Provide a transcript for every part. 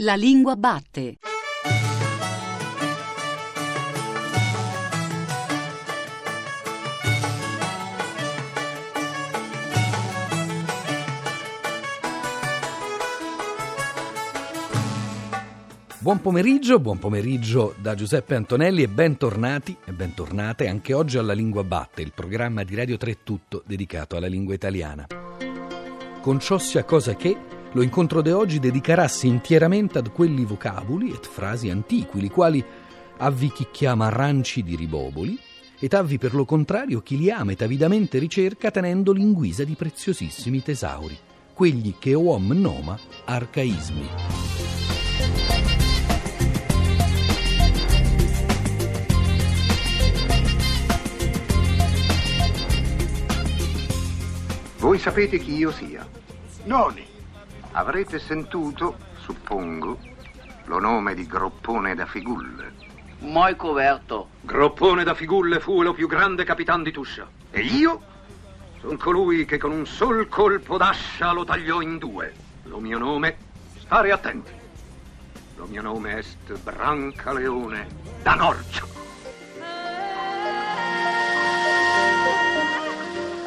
La lingua batte. Buon pomeriggio, buon pomeriggio da Giuseppe Antonelli e bentornati e bentornate anche oggi alla Lingua Batte, il programma di Radio 3 Tutto dedicato alla lingua italiana. Con ciò sia cosa che lo incontro di oggi dedicarassi intieramente ad quelli vocaboli et frasi antiqui, li quali avvi chi chiama ranci di riboboli, ed avvi per lo contrario chi li ama et avidamente ricerca tenendoli in guisa di preziosissimi tesauri, quegli che uom noma arcaismi. Voi sapete chi io sia. Noni, Avrete sentito, suppongo, lo nome di Groppone da Figulle. Mai coperto. Groppone da Figulle fu lo più grande capitan di Tuscia. E io sono colui che con un sol colpo d'ascia lo tagliò in due. Lo mio nome, stare attenti. Lo mio nome est Brancaleone da Norcio.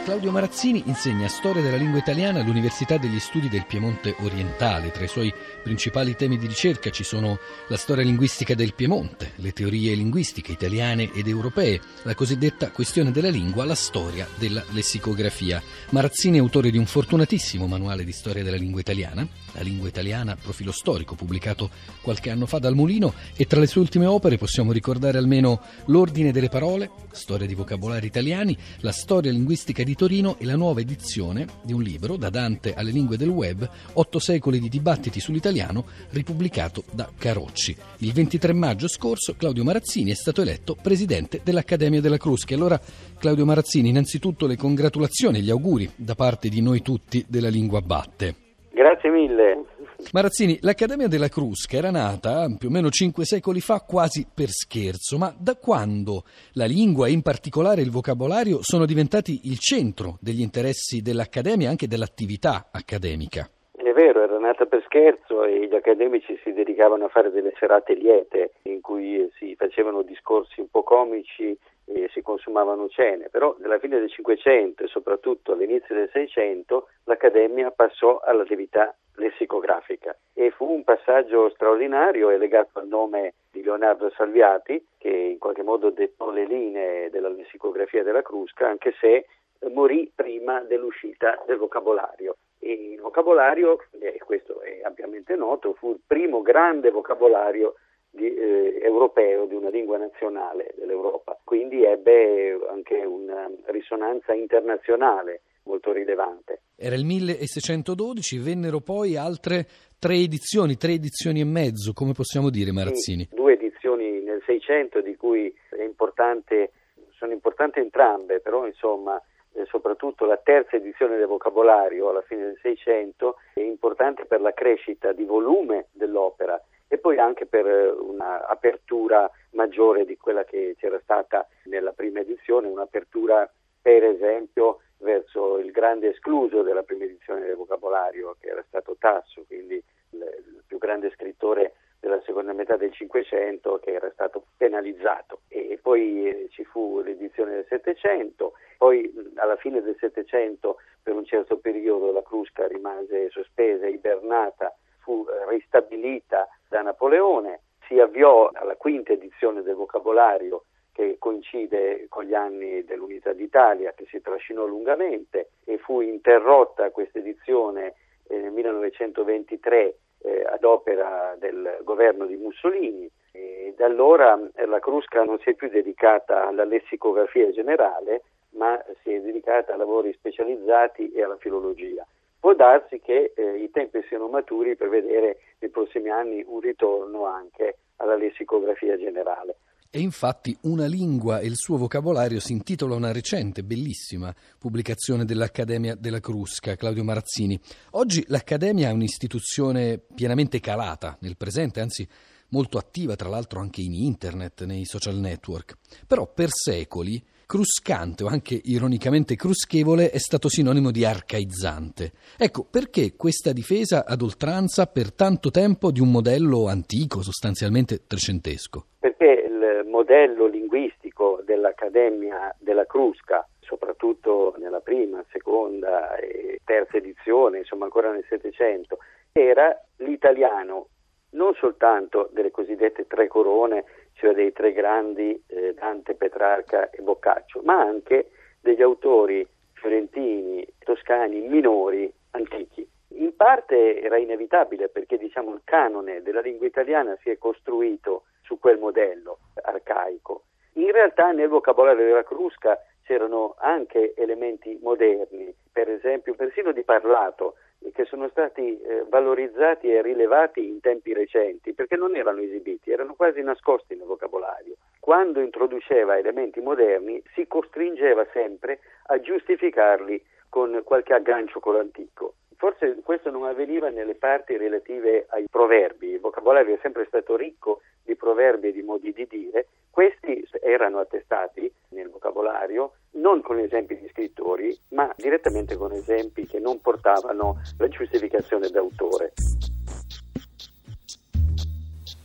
Claudio Marazzini insegna storia della lingua italiana all'Università degli Studi del Piemonte Orientale. Tra i suoi principali temi di ricerca ci sono la storia linguistica del Piemonte, le teorie linguistiche italiane ed europee, la cosiddetta questione della lingua, la storia della lessicografia. Marazzini è autore di un fortunatissimo manuale di storia della lingua italiana, La lingua italiana, profilo storico, pubblicato qualche anno fa dal Mulino, e tra le sue ultime opere possiamo ricordare almeno L'ordine delle parole, storia di vocabolari italiani, la storia linguistica di Torino e la nuova edizione di un libro, Da Dante alle lingue del web, Otto secoli di dibattiti sull'italiano, ripubblicato da Carocci. Il 23 maggio scorso Claudio Marazzini è stato eletto presidente dell'Accademia della Crusca. Allora, Claudio Marazzini, innanzitutto le congratulazioni e gli auguri da parte di noi tutti della Lingua Batte. Grazie mille. Marazzini, l'Accademia della Crusca era nata più o meno cinque secoli fa quasi per scherzo, ma da quando la lingua e in particolare il vocabolario sono diventati il centro degli interessi dell'Accademia e anche dell'attività accademica? È vero, era nata per scherzo e gli accademici si dedicavano a fare delle serate liete in cui si facevano discorsi un po' comici e si consumavano cene, però nella fine del Cinquecento e soprattutto all'inizio del Seicento l'Accademia passò all'attività lessicografica e fu un passaggio straordinario e legato al nome di Leonardo Salviati che in qualche modo dettò le linee della lessicografia della Crusca anche se morì prima dell'uscita del vocabolario. E il vocabolario, e questo è ampiamente noto, fu il primo grande vocabolario di, eh, europeo di una lingua nazionale dell'Europa, quindi ebbe anche una risonanza internazionale molto rilevante. Era il 1612, vennero poi altre tre edizioni, tre edizioni e mezzo, come possiamo dire Marazzini? Sì, due edizioni nel 600 di cui importante, sono importanti entrambe, però insomma eh, soprattutto la terza edizione del vocabolario alla fine del 600 è importante per la crescita di volume dell'opera e poi anche per un'apertura maggiore di quella che c'era stata nella prima edizione, un'apertura per esempio verso il grande escluso della prima edizione del vocabolario che era stato Tasso, quindi il, più grande scrittore della seconda metà del Cinquecento che era stato penalizzato. E poi eh, ci fu l'edizione del Settecento, poi alla fine del Settecento per un certo periodo la Crusca rimase sospesa, ibernata, fu ristabilita da Napoleone, si avviò alla quinta edizione del vocabolario che coincide con gli anni dell'Unità d'Italia che si trascinò lungamente e fu interrotta questa edizione eh, nel 1923 eh, ad opera del governo di Mussolini e da allora eh, la Crusca non si è più dedicata alla lessicografia generale ma si è dedicata a lavori specializzati e alla filologia. Può darsi che eh, i tempi siano maturi per vedere nei prossimi anni un ritorno anche alla lessicografia generale. E infatti Una lingua e il suo vocabolario si intitola una recente, bellissima pubblicazione dell'Accademia della Crusca, Claudio Marazzini. Oggi l'Accademia è un'istituzione pienamente calata nel presente, anzi molto attiva tra l'altro anche in internet, nei social network. Però per secoli cruscante o anche ironicamente cruschevole è stato sinonimo di arcaizzante. Ecco, perché questa difesa ad oltranza per tanto tempo di un modello antico, sostanzialmente trecentesco? Perché il modello linguistico dell'Accademia della Crusca soprattutto nella prima, seconda e terza edizione, insomma ancora nel Settecento, era l'italiano non soltanto delle cosiddette tre corone, cioè dei tre grandi eh, Dante, Petrarca e Boccaccio, ma anche degli autori fiorentini, toscani, minori, antichi. In parte era inevitabile perché diciamo, il canone della lingua italiana si è costruito su quel modello arcaico. In realtà nel vocabolario della Crusca c'erano anche elementi moderni, per esempio persino di parlato, che sono stati eh, valorizzati e rilevati in tempi recenti, perché non erano esibiti, erano quasi nascosti nel vocabolario. Quando introduceva elementi moderni si costringeva sempre a giustificarli con qualche aggancio con l'antico. Forse questo non avveniva nelle parti relative ai proverbi, il vocabolario è sempre stato ricco di proverbi e di modi di dire, questi erano attestati nel vocabolario non con esempi di scrittori, ma direttamente con esempi che non portavano la giustificazione d'autore.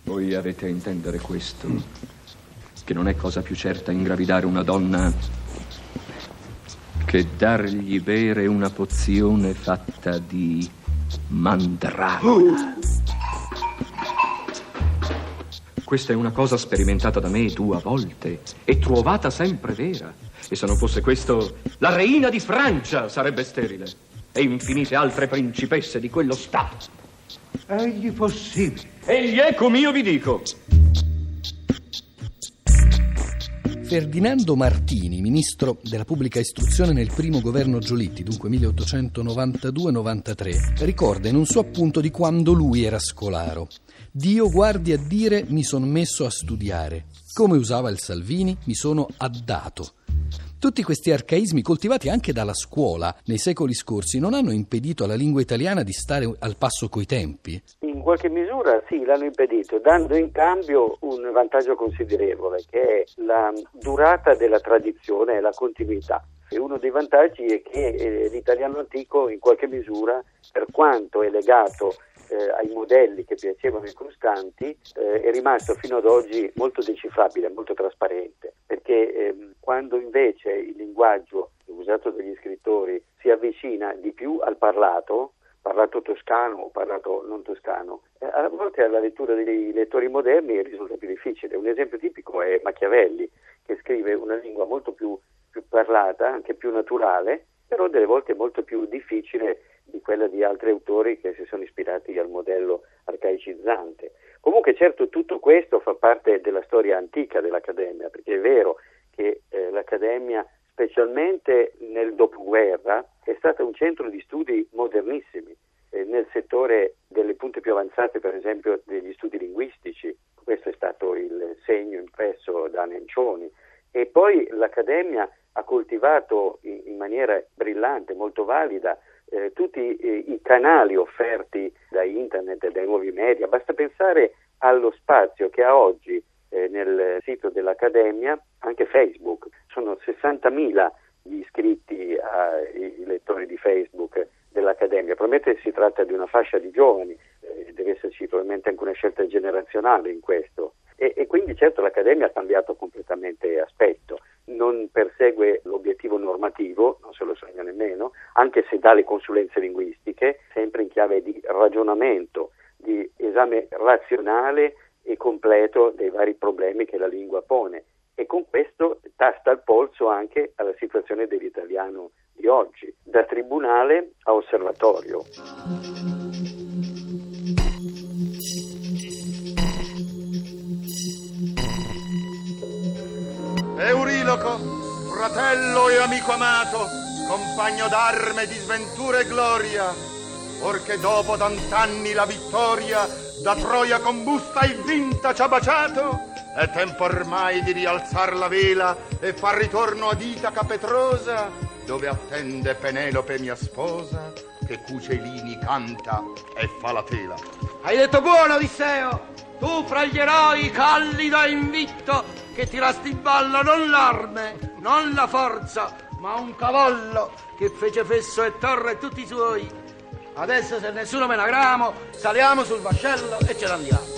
Voi avete a intendere questo, che non è cosa più certa ingravidare una donna che dargli bere una pozione fatta di mandragola. Questa è una cosa sperimentata da me due volte e trovata sempre vera. E se non fosse questo, la reina di Francia sarebbe sterile e infinite altre principesse di quello Stato. Egli possibile. Egli è come io vi dico. Ferdinando Martini, ministro della pubblica istruzione nel primo governo Giolitti, dunque 1892-93, ricorda in un suo appunto di quando lui era scolaro. Dio guardi a dire mi sono messo a studiare. Come usava il Salvini, mi sono addato. Tutti questi arcaismi coltivati anche dalla scuola nei secoli scorsi non hanno impedito alla lingua italiana di stare al passo coi tempi? In qualche misura sì, l'hanno impedito, dando in cambio un vantaggio considerevole, che è la durata della tradizione e la continuità. E uno dei vantaggi è che eh, l'italiano antico, in qualche misura, per quanto è legato eh, ai modelli che piacevano ai cruscanti, eh, è rimasto fino ad oggi molto decifrabile, molto trasparente, perché ehm, quando invece il linguaggio usato dagli scrittori si avvicina di più al parlato, parlato toscano o parlato non toscano, eh, a volte alla lettura dei lettori moderni risulta più difficile. Un esempio tipico è Machiavelli, che scrive una lingua molto più, più parlata, anche più naturale, però delle volte molto più difficile di quella di altri autori che si sono ispirati al modello arcaicizzante. Comunque certo tutto questo fa parte della storia antica dell'Accademia, perché è vero che eh, l'Accademia, specialmente nel dopoguerra, è stata un centro di studi modernissimi eh, nel settore delle punte più avanzate, per esempio degli studi linguistici. Questo è stato il segno impresso da Nencioni. E poi l'Accademia ha coltivato in, in maniera brillante, molto valida, eh, tutti eh, i canali offerti da internet e dai nuovi media. Basta pensare allo spazio che ha oggi eh, nel sito dell'Accademia, anche Facebook. Sono 60.000 gli iscritti ai lettori di Facebook dell'Accademia. Probabilmente si tratta di una fascia di giovani, eh, deve esserci probabilmente anche una scelta generazionale in questo. E, e quindi certo l'Accademia ha cambiato completamente aspetto, non persegue l'obiettivo normativo, non se lo sogna nemmeno, anche se dà le consulenze linguistiche, sempre in chiave di ragionamento, di esame razionale e completo dei vari problemi che la lingua pone e con questo tasta il polso anche alla situazione dell'italiano di oggi, da tribunale a osservatorio. Euriloco, fratello e amico amato, compagno d'arme di sventura e gloria, orché dopo tant'anni la vittoria da Troia combusta e vinta ci ha baciato, è tempo ormai di rialzar la vela e far ritorno ad Itaca Petrosa, dove attende Penelope mia sposa, che cuce i lini, canta e fa la tela. Hai detto buono, Odisseo! Tu fra gli eroi callido e invitto che tirasti in ballo non l'arme, non la forza, ma un cavallo che fece fesso e torre tutti i suoi. Adesso se nessuno me ne gramo, saliamo sul vascello e ce ne andiamo.